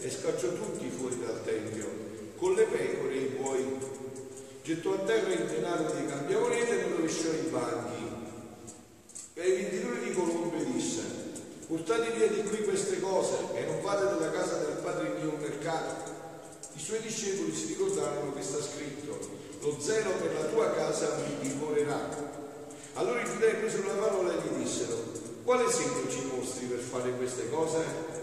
e scacciò tutti fuori dal Tempio, con le pecore e i buoi. Gettò a terra il denaro dei cambiamonete e lo rovesciò i banchi. E ai venditori di colombe disse, portate via di qui queste cose e non fate della casa del Padre mio un mercato. I suoi discepoli si ricordarono che sta scritto, lo zelo per la tua casa mi divorerà. Allora i giudei presero la parola e gli dissero, quale segno ci mostri per fare queste cose?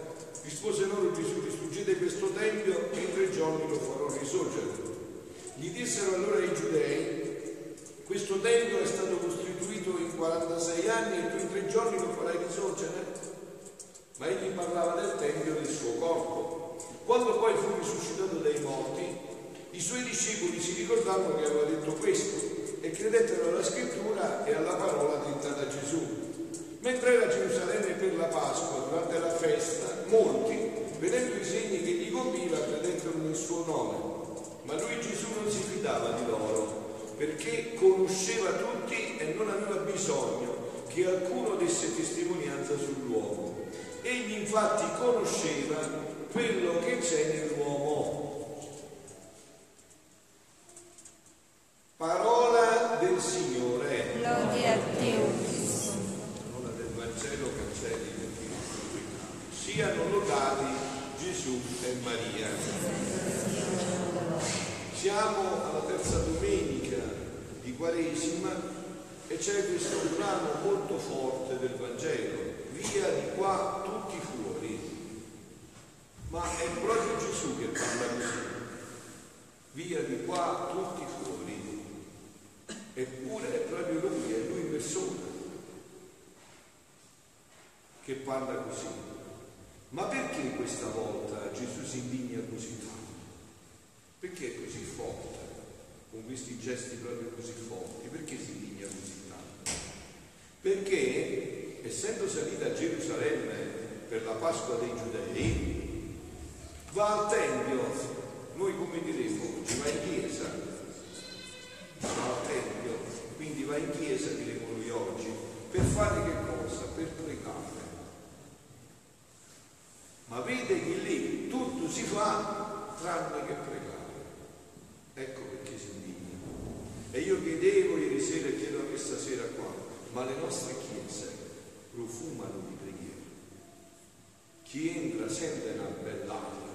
Rispose loro Gesù, distruggete questo tempio e in tre giorni lo farò risorgere. Gli dissero allora i giudei, questo tempio è stato costituito in 46 anni e tu in tre giorni lo farai risorgere? Ma egli parlava del tempio del suo corpo. Quando poi fu risuscitato dai morti, i suoi discepoli si ricordarono che aveva detto questo e credettero alla scrittura e alla parola detta da Gesù. Mentre era a Gerusalemme per la Pasqua, durante la festa, molti, vedendo i segni che gli compiva, credettero nel suo nome. Ma lui Gesù non si fidava di loro, perché conosceva tutti e non aveva bisogno che alcuno desse testimonianza sull'uomo. Egli infatti conosceva quello che c'è nell'uomo. Parola del Signore. Gloria a te, o Cristo. Parola del Vangelo cancelli perché siano lodati Gesù e Maria. Siamo alla terza domenica di Quaresima e c'è questo brano molto forte del Vangelo, via di qua tutti fuori. Ma è proprio Gesù che parla così, via di qua tutti fuori. Eppure è proprio lui, è lui in persona che parla così. Ma perché questa volta Gesù si indigna così tanto? Perché è così forte? Con questi gesti proprio così forti? Perché si indigna così tanto? Perché essendo salita a Gerusalemme per la Pasqua dei Giudei, va al Tempio, noi come diremo, ci va in chiesa, va al Tempio, quindi va in chiesa, diremo noi oggi, per fare che cosa? Per pregare. Ma vede che lì tutto si fa tranne che pregare. Ecco perché si indigna. E io chiedevo ieri sera e chiedo anche stasera qua, ma le nostre chiese profumano di preghiera. Chi entra sente una bell'aria,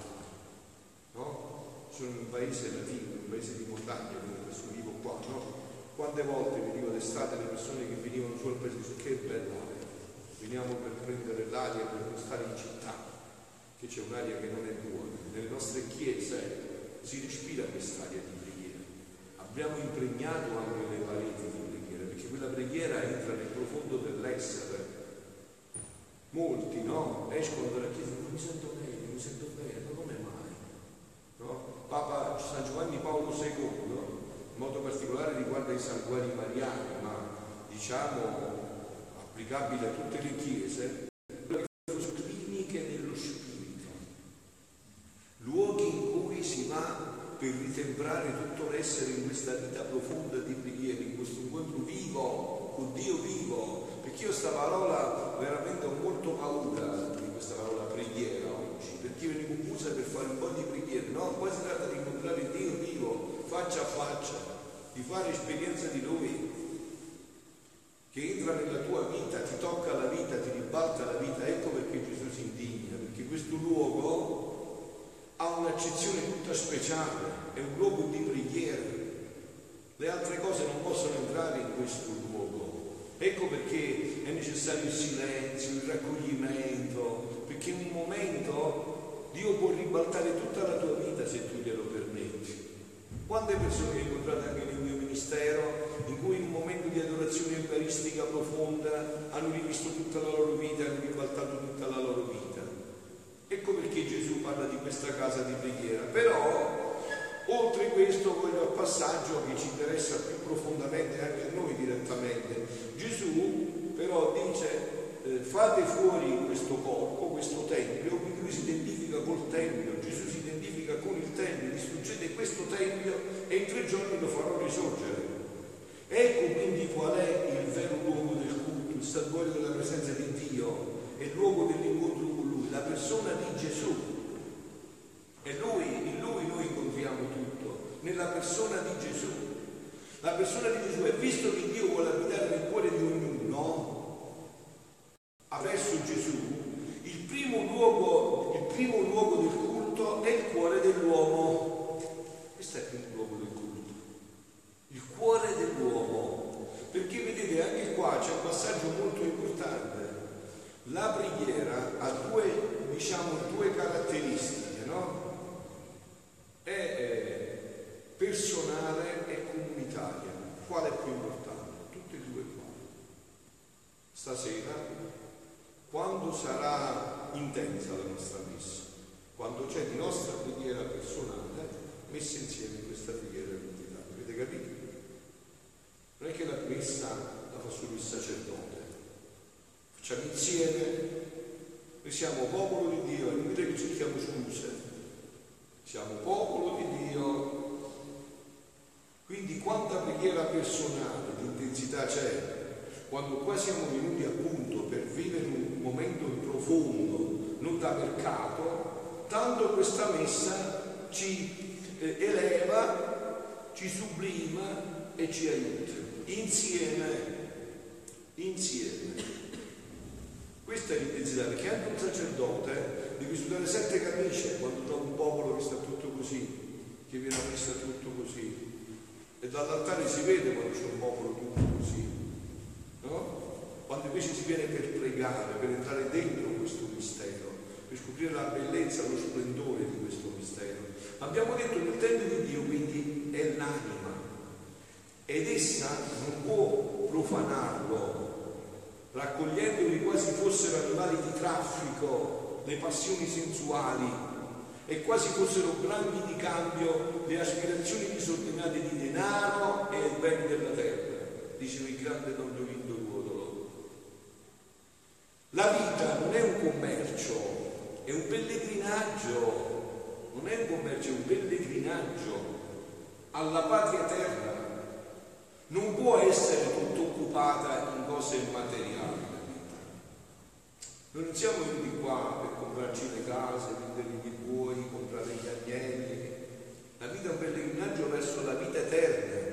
no? Sono in un paese latino, un paese di montagna come questo vivo qua, no? Quante volte venivo d'estate le persone che venivano su al paese che bella aria, veniamo per prendere l'aria, per non stare in città, che c'è un'aria che non è buona. Nelle nostre chiese si respira quest'aria di preghiera. Abbiamo impregnato anche le pareti di preghiera, perché quella preghiera entra nel profondo dell'essere. Molti, no? Escono dalla chiesa, non mi sento bene, non mi sento bene, ma come mai? No? Papa San Giovanni Paolo II, in modo particolare riguarda i santuari mariani, ma diciamo applicabile a tutte le chiese, cliniche dello spirito, luoghi in cui si va per l'essere in questa vita profonda di preghiera, in questo incontro vivo con Dio vivo, perché io sta parola veramente ho molto paura di questa parola preghiera oggi, perché viene confusa per fare un po' di preghiera, no? Qua si tratta di incontrare Dio vivo, faccia a faccia, di fare esperienza di Lui, che entra nella tua vita, ti tocca la vita, ti ribalta la vita, ecco perché Gesù si indigna, perché questo luogo ha un'accezione tutta speciale, è un luogo di preghiera. Le altre cose non possono entrare in questo luogo. Ecco perché è necessario il silenzio, il raccoglimento, perché in un momento Dio può ribaltare tutta la tua vita se tu glielo permetti. Quante persone ho incontrato anche nel mio ministero in cui in un momento di adorazione eucaristica profonda hanno rivisto tutta la loro vita, hanno ribaltato tutta la loro vita. Ecco perché Gesù parla di questa casa di preghiera. Però, oltre questo, al passaggio che ci interessa più profondamente anche a noi direttamente. Gesù però dice eh, fate fuori questo corpo, questo tempio, quindi lui si identifica col tempio, Gesù si identifica con il tempio, distruggete questo tempio e in tre giorni lo farò risorgere. Ecco quindi qual è il vero luogo del culto, il santuario della presenza di Dio, è il luogo dell'incontro con Lui, la persona di Gesù. E Lui, in Lui incontriamo tutto, nella persona di Gesù. La persona di Gesù è visto che Dio vuole abitare nel cuore di ognuno, verso Gesù, il primo, luogo, il primo luogo del culto è il cuore dell'uomo. Questo è il primo luogo del culto. Il cuore dell'uomo. Perché vedete, anche qua c'è un passaggio molto importante. La preghiera ha due, diciamo, due caratteristiche, no? È personale e comunitaria. Quale è più importante? Tutte e due qua. Stasera quando sarà intensa la nostra messa, quando c'è di nostra preghiera personale messa insieme in questa preghiera comunitaria. Avete capito? Non è che la messa la fa solo il sacerdote, facciamo insieme, noi siamo popolo di Dio, è inutile che cerchiamo scuse, siamo popolo di Dio, quindi quanta preghiera personale, di intensità c'è, quando qua siamo venuti appunto per vivere un momento profondo, non da mercato, tanto questa messa ci eh, eleva, ci sublima e ci aiuta. Insieme, insieme. Questa è l'intensità, perché anche un sacerdote deve sudare sette camicie quando trova un popolo che sta tutto così, che viene a messa tutto così. E dall'altare si vede quando c'è un popolo tutto così no? Quando invece si viene per pregare, per entrare dentro questo mistero, per scoprire la bellezza, lo splendore di questo mistero. Abbiamo detto che il tempio di Dio quindi è l'anima ed essa non può profanarlo, raccogliendoli quasi fossero animali di traffico, le passioni sensuali e quasi fossero blanchi di cambio le aspirazioni disordinate di denaro e i beni della terra, diceva il grande Don Giovino la vita non è un commercio, è un pellegrinaggio, non è un commercio, è un pellegrinaggio alla patria terra. Non può essere tutta occupata in cose materiali. Noi non siamo venuti qua per comprarci le case, vendere i buoi, comprare gli agnelli. La vita è un pellegrinaggio verso la vita eterna.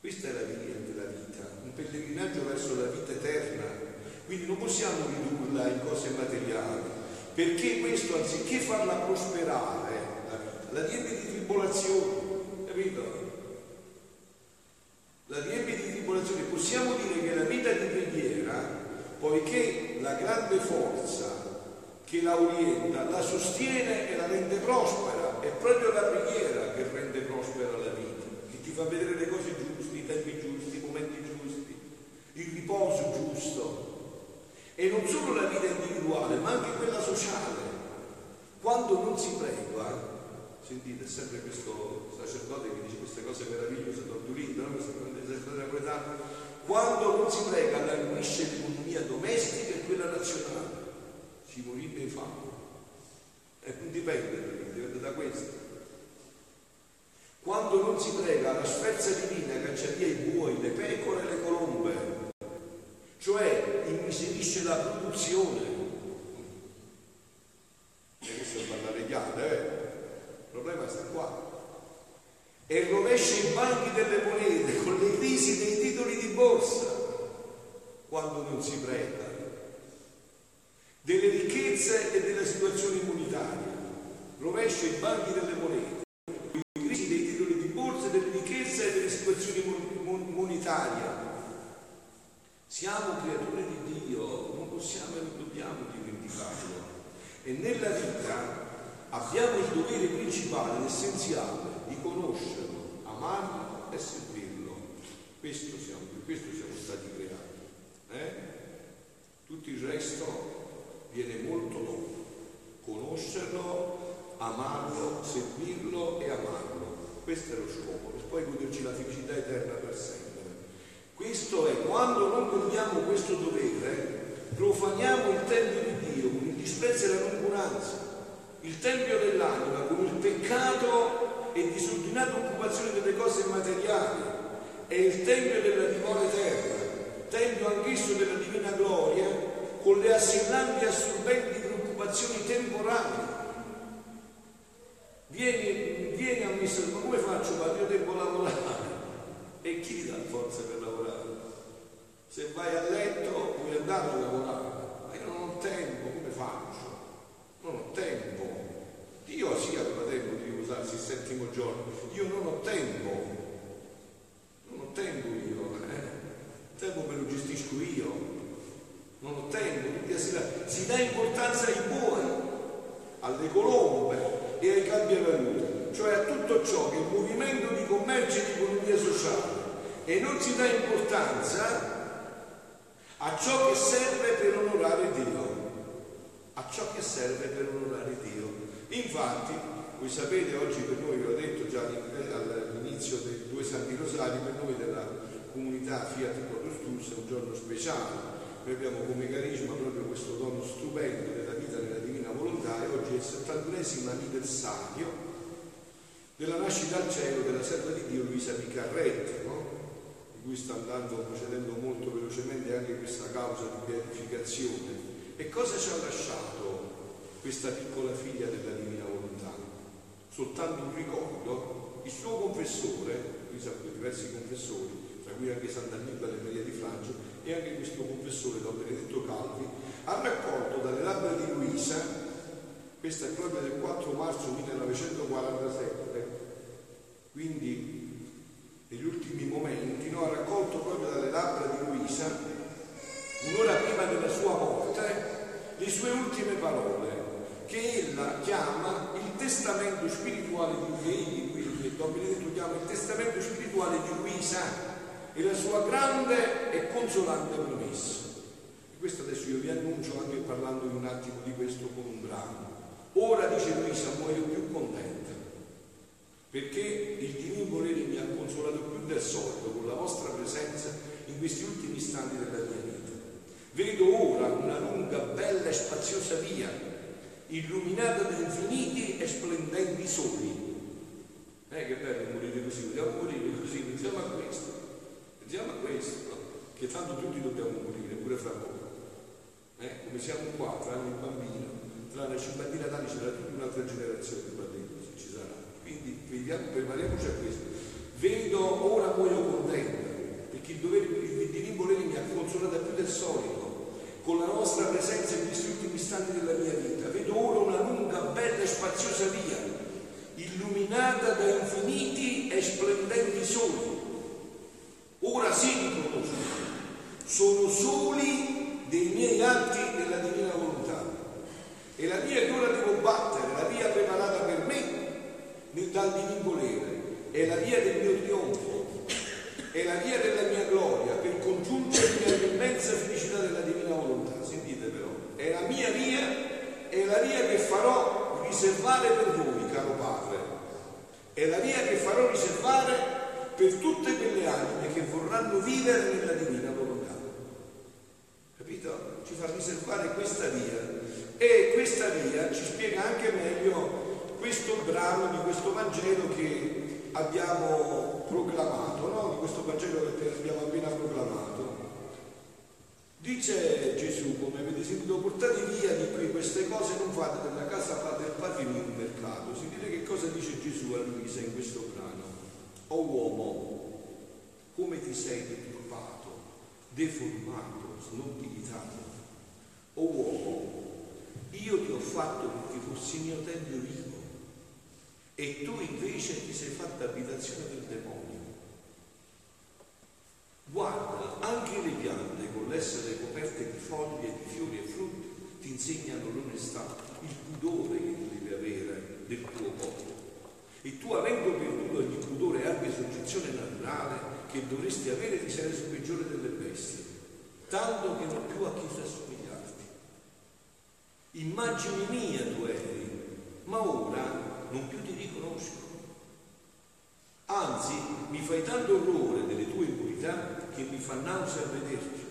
Questa è la via della vita, un pellegrinaggio verso la vita eterna quindi non possiamo ridurla in cose materiali, perché questo anziché farla prosperare la la riempie di tribolazioni, capito? La riempie di tribolazioni. Possiamo dire che la vita di preghiera, poiché la grande forza che la orienta, la sostiene e la rende prospera, è proprio la preghiera che rende prospera la vita, che ti fa vedere le cose giuste, i tempi giusti, i momenti giusti, il riposo giusto, e non solo la vita individuale, ma anche quella sociale. Quando non si prega, sentite, sempre questo sacerdote che dice queste cose meravigliose, Don Durino, no? quando non si prega languisce l'economia domestica e quella nazionale, si morirebbe in fame. E dipende, dipende da questo. Quando non si prega la sferza divina caccia via i buoi, le pecore e le colombe, cioè immiserisce la produzione. E questo è parlare chiaro, eh? Il problema sta qua. E rovescia i banchi delle monete con le crisi dei titoli di borsa quando non si prega delle ricchezze e della situazione immunitaria. Rovescia i banchi delle monete, con le crisi dei titoli di borsa, delle ricchezze e delle situazioni immunitarie siamo creature di Dio, non possiamo e non dobbiamo dimenticarlo. E nella vita abbiamo il dovere principale, l'essenziale, di conoscerlo, amarlo e servirlo. Questo siamo, per questo siamo stati creati. Eh? Tutto il resto viene molto dopo. Conoscerlo, amarlo, servirlo e amarlo. Questo è lo scopo, e poi goderci la felicità eterna per sempre. Questo è quando non compiamo questo dovere, profaniamo il Tempio di Dio con il disprezzo e la noncuranza. Il Tempio dell'anima con il peccato e disordinata occupazione delle cose materiali. È il Tempio della dimora eterna, Tempio anch'esso della divina gloria, con le assillanti e assorbenti preoccupazioni temporali. Vieni, vieni a messa, ma come faccio? Ma io devo lavorare. E chi ti dà forza per lavorare? Se vai a letto vuoi andare a lavorare, ma io non ho tempo, come faccio? Non ho tempo. Dio sì aveva tempo di riposarsi il settimo giorno, io non ho tempo. Non ho tempo io, eh? il tempo me lo gestisco io. Non ho tempo, quindi si dà, importanza ai buoi, alle colombe e ai cambiavaluti, cioè a tutto ciò che è il movimento di commercio e di economia sociale e non si dà importanza a ciò che serve per onorare Dio, a ciò che serve per onorare Dio. Infatti, voi sapete, oggi per noi, vi ho detto già all'inizio dei due Santi Rosari, per noi della comunità Fiat Protostus è un giorno speciale. Noi abbiamo come carisma proprio questo dono stupendo della vita nella divina volontà e oggi è il 71 anniversario della nascita al cielo della serva di Dio Luisa Piccarretti, no? cui sta andando procedendo molto velocemente anche questa causa di beatificazione. E cosa ci ha lasciato questa piccola figlia della Divina Volontà? Soltanto un ricordo, il suo confessore, qui sapete diversi confessori, tra cui anche Sant'Annibale e Maria di Francia, e anche questo confessore, Don Benedetto Calvi, ha raccolto dalle labbra di Luisa, questa è proprio del 4 marzo 1947, quindi negli ultimi momenti, no, ha raccolto proprio dalle labbra di Luisa, un'ora prima della sua morte, le sue ultime parole, che ella chiama il testamento spirituale di egli, quindi Don Benedetto chiama il testamento spirituale di Luisa e la sua grande e consolante promessa. E questo adesso io vi annuncio anche parlando un attimo di questo con un brano. Ora, dice Luisa, muoio più contenta perché il divino volere mi ha consolato più del solito con la vostra presenza in questi ultimi istanti della mia vita. Vedo ora una lunga, bella e spaziosa via, illuminata da infiniti e splendenti soli. Eh, che bello morire così, vogliamo morire così, pensiamo a questo, pensiamo a questo, che tanto tutti dobbiamo morire, pure fra poco. Eh, come siamo qua, tra il bambino, tra una cinquantina d'anni c'era tutta un'altra generazione qua dentro, se ci sarà. Quindi vediamo, prepariamoci a questo. Vedo ora muoio contenta, perché il dovere il divino volere mi ha consolato più del solito, con la nostra presenza in questi ultimi istanti della mia vita. Vedo ora una lunga, bella e spaziosa via, illuminata da infiniti e splendenti soli. Ora sì li conosco, sono soli dei miei atti della divina volontà. E la via che ora devo battere, la via preparata per me, dal divin volere, è la via del mio trionfo, è la via della mia gloria per congiungermi all'immensa felicità della divina volontà. Sentite però, è la mia via, è la via che farò riservare per voi, caro Padre, è la via che farò riservare per tutte quelle anime che vorranno vivere nella divina volontà. Capito? Ci fa riservare questa via e questa via ci spiega anche meglio questo brano di questo Vangelo che abbiamo proclamato, no? di questo Vangelo che abbiamo appena proclamato. Dice Gesù, come avete sentito, portate via di qui queste cose, non fate della casa del Padre mio un mercato. Sentite che cosa dice Gesù a Luisa in questo brano. O uomo, come ti sei deturpato, deformato, snobilitato. O uomo, io ti ho fatto perché fossi mio tempio e tu invece ti sei fatta abitazione del demonio. Guarda, anche le piante con l'essere coperte di foglie, di fiori e frutti ti insegnano l'onestà, il pudore che devi avere del tuo popolo. E tu avendo perduto ogni pudore e anche soggezione naturale che dovresti avere, ti sei reso peggiore delle bestie, tanto che non più a chi ti assomigliarti. Immagine mia tu eri, ma ora non più ti riconosco. Anzi, mi fai tanto orrore delle tue impurità che mi fa nausea a vederti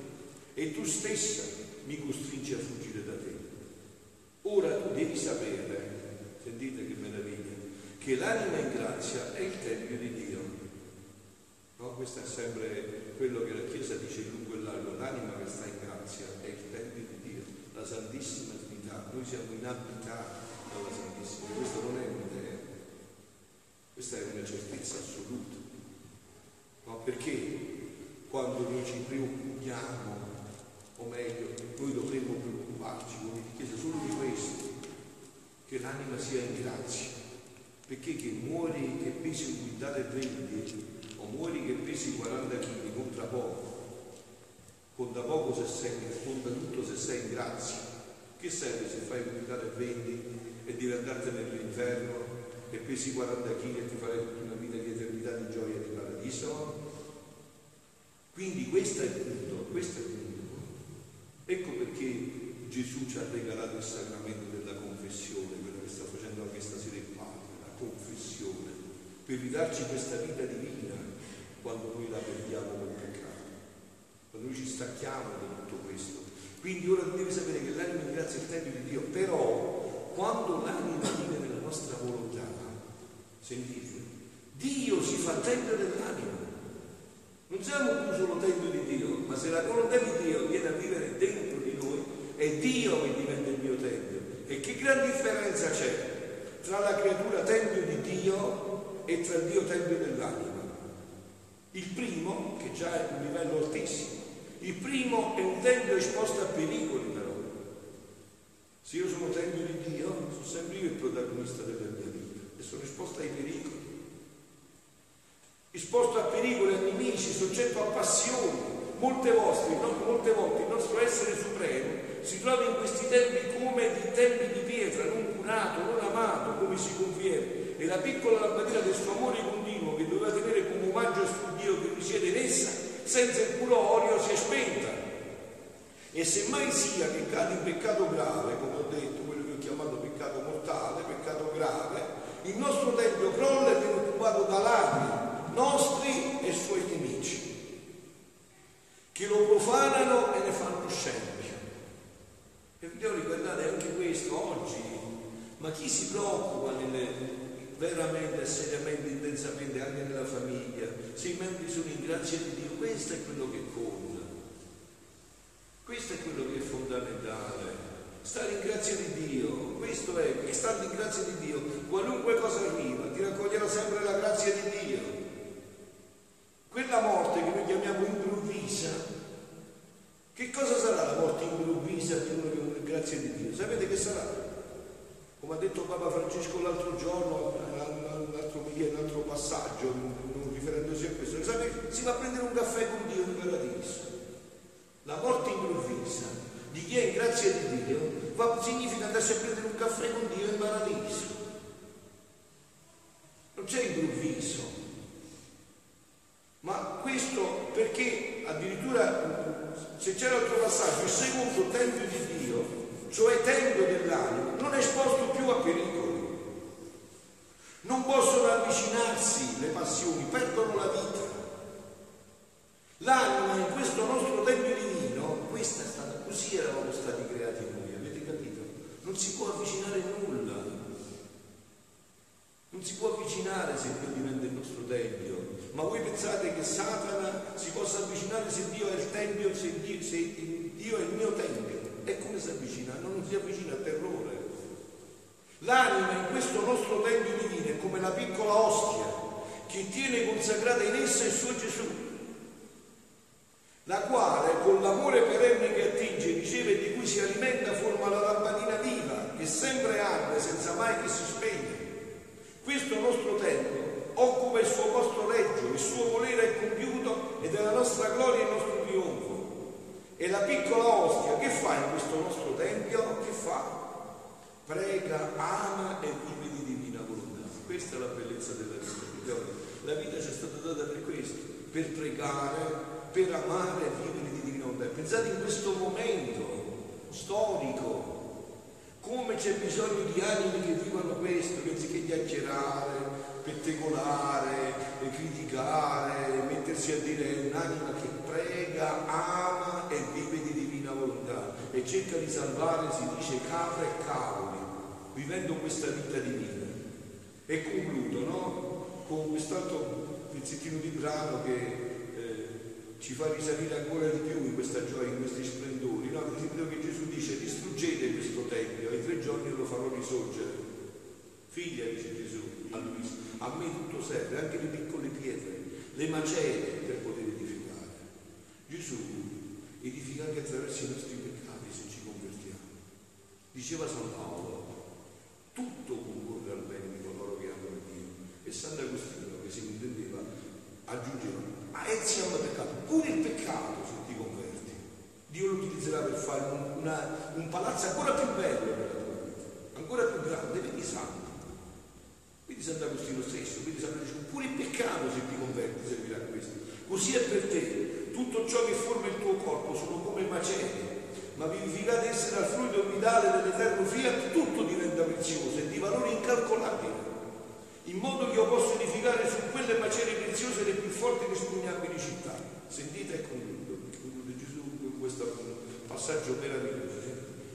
e tu stessa mi costringi a fuggire da te. Ora tu devi sapere, sentite che meraviglia, che l'anima in grazia è il Tempio di Dio. No, questo è sempre quello che la Chiesa dice lungo e largo, l'anima che sta in grazia è il Tempio di Dio, la Santissima Trinità. Noi siamo inabitati dalla Santissima, questo non è un'idea, questa è una certezza assoluta. No, perché quando noi ci preoccupiamo, o meglio, noi dovremmo preoccuparci come Chiesa solo di questo, che l'anima sia in grazia, perché che muori che pesi un quintale e 20 o muori che pesi 40 kg conta poco, conta poco se sei, conta tutto se sei in grazia, che serve se fai un quintale e 20 e devi andartene nell'inferno e pesi 40 kg e ti farai tutta una vita di eternità di gioia e di paradiso? Quindi questo è il punto, questo è il punto. Ecco perché Gesù ci ha regalato il sacramento della confessione, quello che sta facendo anche stasera il Padre, la confessione, per ridarci questa vita divina quando noi la perdiamo col peccato, quando noi ci stacchiamo da tutto questo. Quindi ora devi sapere che l'anima in grazia è il Tempio di Dio, però quando l'anima vive nella nostra volontà, sentite, Dio si fa tempio dell'anima. Non siamo più solo tempio di Dio, ma se la volontà di Dio viene a vivere dentro di noi, è Dio che diventa il mio tempio. E che gran differenza c'è tra la creatura tempio di Dio e tra Dio tempio dell'anima? Il primo, che già è un livello altissimo, il primo è un tempio esposto a pericoli però. Se io sono tempio di Dio, sono sempre io il protagonista della mia vita e sono esposto ai pericoli esposto a pericoli, a nemici, soggetto a passioni. Molte, vostre, no, molte volte il nostro essere supremo si trova in questi tempi come di tempi di pietra, non curato, non amato, come si conviene. E la piccola lampadina del suo amore continuo che doveva tenere come omaggio sul Dio che risiede in essa, senza il puro olio si è spenta. E se mai sia che cade in peccato grave, come ho detto, quello che ho chiamato peccato mortale, peccato grave, il nostro tempio crolla e viene occupato da ladri, nostri e suoi nemici, che lo profanano e ne fanno scempio. E figlioli, guardate anche questo oggi, ma chi si preoccupa nelle, veramente, seriamente, intensamente anche nella famiglia, se i membri sono in grazia di Dio, questo è quello che conta, questo è quello che è fondamentale. Stare in grazia di Dio, questo è, e stando in grazia di Dio, qualunque cosa arriva, ti raccoglierà sempre la grazia di Dio. Quella morte che noi chiamiamo improvvisa, che cosa sarà la morte improvvisa di uno che grazia di Dio? Sapete che sarà? Come ha detto Papa Francesco l'altro giorno, un altro, un altro passaggio, riferendosi a questo, sapete, si va a prendere un caffè con Dio in paradiso. La morte improvvisa di chi è in grazia di Dio va, significa andarsi a prendere un caffè con Dio in paradiso. Non c'è improvviso, ma questo perché addirittura se c'è l'altro passaggio, il secondo tempio di Dio, cioè tempio dell'anima, non è esposto più a pericoli. Non possono avvicinarsi le passioni, perdono la vita. L'anima in questo nostro tempio divino, questa è stata così eravamo stati creati noi, avete capito? Non si può avvicinare nulla. Non si può avvicinare se Dio diventa il nostro tempio. Ma voi pensate che Satana si possa avvicinare se Dio è il Tempio, se Dio, se Dio è il mio Tempio? E come si avvicina? Non si avvicina al terrore. L'anima in questo nostro Tempio divino è come la piccola ostia che tiene consacrata in essa il suo Gesù, la quale con l'amore perenne che attinge, riceve e di cui si alimenta forma la lampadina viva che sempre arde senza mai che si spegne. Questo nostro Tempio occupa il suo posto reggio, il suo volere è compiuto ed è la nostra gloria e il nostro trionfo. E la piccola ostia che fa in questo nostro tempio? Che fa? Prega, ama e vive di divina volontà. Questa è la bellezza della vita. La vita ci è stata data per questo, per pregare, per amare e vivere di divina volontà. Pensate in questo momento storico come c'è bisogno di animi che vivono questo, che anziché chiacchierare, pettegolare, criticare, mettersi a dire un'anima che prega, ama e vive di divina volontà e cerca di salvare, si dice, capre e cavoli, vivendo questa vita divina. E concludo, no? Con quest'altro pezzettino di brano che eh, ci fa risalire ancora di più in questa gioia, in questi splendori, no? Quello che Gesù dice, distruggete questo tempio, ai tre giorni lo farò risorgere. Figlia, dice Gesù a Luisa, a me tutto serve, anche le piccole pietre, le macerie per poter edificare. Gesù edifica anche attraverso i nostri peccati se ci convertiamo. Diceva San Paolo, tutto concorre al bene di coloro che amano Dio. E Sant'Agostino, che si intendeva, aggiungeva, ma essi hanno peccato, pure il peccato se ti converti. Dio lo utilizzerà per fare un, una, un palazzo ancora più bello per la tua vita, ancora più grande, vedi santo. Quindi Sant'Agostino stesso, quindi Sant'Agostino, pure il peccato se ti converti servirà questo. Così è per te, tutto ciò che forma il tuo corpo sono come macerie, ma vivificate esse dal fluido vitale dell'eterno fiat, tutto diventa prezioso e di valore incalcolabile, in modo che io possa edificare su quelle macerie preziose le più forti e inespugnabili città. Sentite e concludo, conclude Gesù con questo passaggio meraviglioso.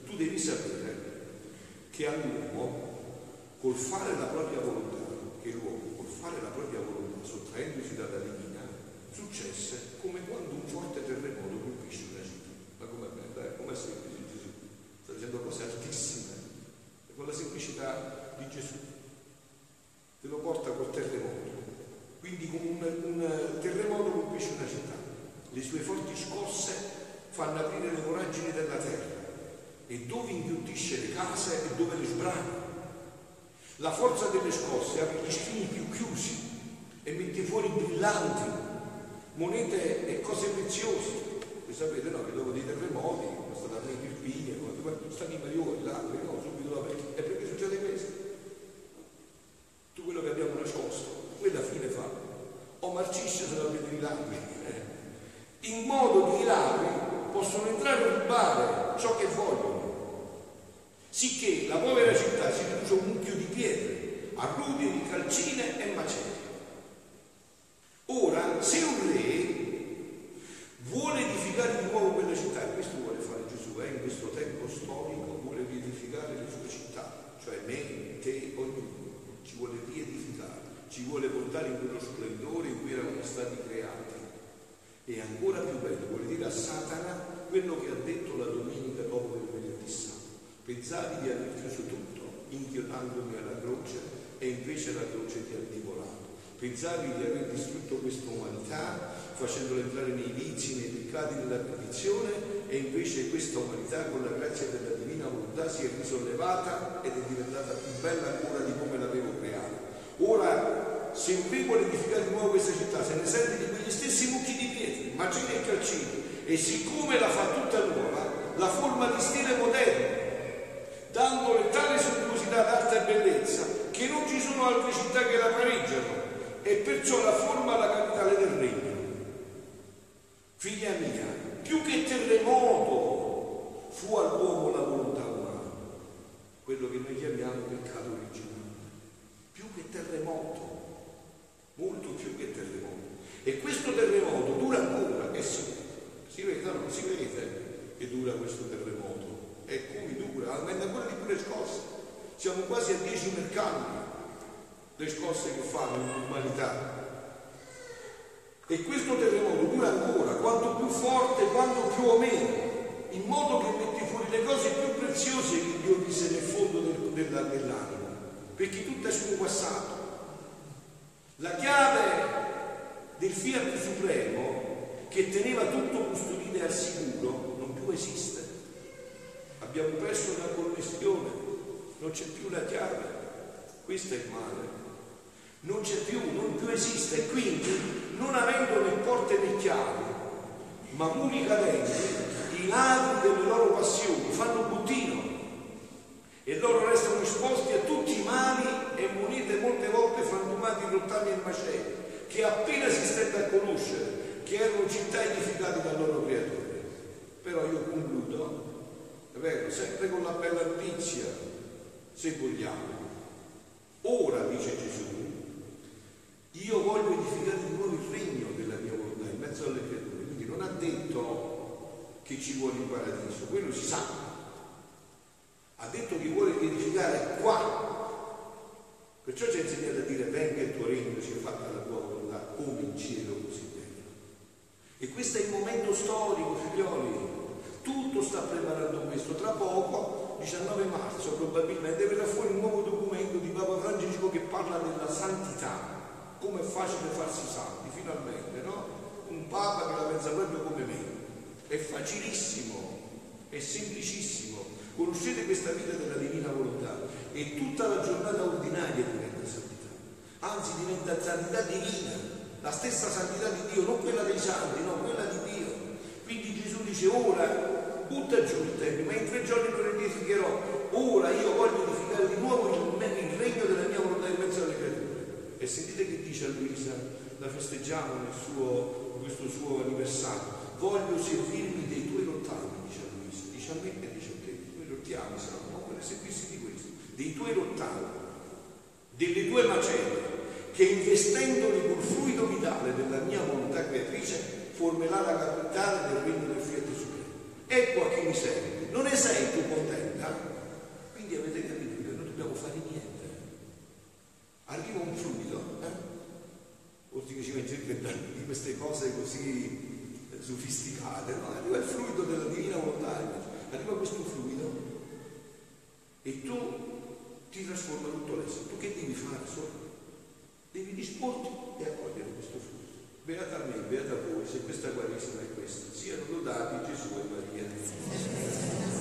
Tu devi sapere che all'uomo col fare la propria volontà, che l'uomo col fare la propria volontà, sottraendosi dalla divina, successe come quando un forte terremoto colpisce una città. Ma bello, eh? com'è semplice Gesù? Sta dicendo cose altissime, con la semplicità di Gesù. Te lo porta col terremoto. Quindi come un, un terremoto colpisce una città. Le sue forti scosse fanno aprire le voragini della terra e dove inghiottisce le case e dove le sbrana la forza delle scosse apre gli spini più chiusi e mette fuori brillanti, monete e cose preziose. Voi sapete no, che dopo dei terremoti, basta darmi più spine, stanno i marioli, l'acqua, no, subito la vecchia. E perché succede questo? Tutto quello che abbiamo nascosto, quella fine fa. O marcisce ladri. Eh. In modo che i ladri possono entrare a rubare ciò che vogliono sicché la povera città si riduce un mucchio di pietre, a rubie di calcine e macerie. Ora, se un re vuole edificare di nuovo quella città, e questo vuole fare Gesù, eh, in questo tempo storico vuole riedificare le sue città, cioè me, te, ognuno, ci vuole riedificare, ci vuole portare in quello splendore in cui eravamo stati creati. E ancora più bello, vuole dire a Satana quello che ha detto la domenica dopo il venerdì santo. Pensavi di aver chiuso tutto, inchiodandomi alla croce, e invece la croce ti ha divolato. Pensavi di aver distrutto questa umanità, facendola entrare nei vizi, nei peccati, nella perdizione, e invece questa umanità, con la grazia della divina volontà, si è risollevata ed è diventata più bella ancora di come l'avevo creata. Ora, se un vuole edificare di nuovo questa città, se ne sente di quegli stessi mucchi di pietre, macine e calcini, e siccome la fa tutta nuova, la forma di stile moderno, dandole tale sontuosità d'arte e bellezza che non ci sono altre città che la pareggiano. E perciò la forma la capitale del regno. Figlia mia, più che terremoto fu all'uomo la volontà umana, quello che noi chiamiamo peccato originale, più che terremoto, molto più che terremoto. E questo terremoto dura ancora, e si, si vede, no? Si vede che dura questo terremoto e come dura, aumenta ancora di più le scosse. Siamo quasi a 10 mercanti le scosse che fanno l'umanità. E questo terremoto dura ancora, quanto più forte, quanto più o meno, in modo che metti fuori le cose più preziose che Dio mise nel fondo del, della, dell'anima, perché tutto è sconquassato. La chiave del fiat supremo che teneva tutto custodito al sicuro non più esiste abbiamo perso la connessione, non c'è più la chiave, questo è il male, non c'è più, non più esiste. E quindi non avendo né porte né chiavi, ma muri cadenti, i ladri delle loro passioni fanno bottino e loro restano esposti a tutti i mali e monete molte volte frantumate in rottami e macelli, che appena si stette a conoscere che erano città edificate dal loro creatore. Però io concludo, è sempre con la bella notizia, se vogliamo. Ora, dice Gesù, io voglio edificare di nuovo il regno della mia volontà in mezzo alle creature. Quindi non ha detto che ci vuole il paradiso, quello si sa. Ha detto che vuole edificare qua. Perciò ci ha insegnato a dire venga il tuo regno, sia fatta la tua volontà, come in cielo così in terra. E questo è il momento storico, figlioli. Tutto sta preparando questo. Tra poco, 19 marzo, probabilmente verrà fuori un nuovo documento di Papa Francesco che parla della santità come è facile farsi santi, finalmente, no? Un Papa che la pensa proprio come me. È facilissimo, è semplicissimo. Conoscete questa vita della divina volontà e tutta la giornata ordinaria diventa santità. Anzi, diventa santità divina, la stessa santità di Dio, non quella dei santi, no, quella di Dio. Quindi Gesù dice ora butta giù il tempio, ma in tre giorni lo riedificherò. Ora io voglio edificare di nuovo il, regno della mia volontà in mezzo alle creature. E sentite che dice a Luisa, la festeggiamo nel suo, questo suo anniversario, voglio servirmi dei tuoi rottami, dice a Luisa, dice a me e dice a te, noi rottiami siamo, per servirsi di questo, dei tuoi rottami, delle tue macelle, che investendoli col fluido vitale della mia volontà creatrice, formerà la capitale del regno del Fiat Supremo. Ecco a chi mi serve. Non ne sei tu contenta? Quindi avete capito che non dobbiamo fare niente arriva un fluido, eh? Oltre che ci vent'anni di queste cose così eh, sofisticate, no? arriva il fluido della divina volontà, arriva questo fluido e tu ti trasforma tutto l'essere. Tu che devi fare solo? Devi disporti e accogliere questo fluido. Beata a me, beata a voi, se questa guarisima è questa. Siano lodati Gesù e Maria.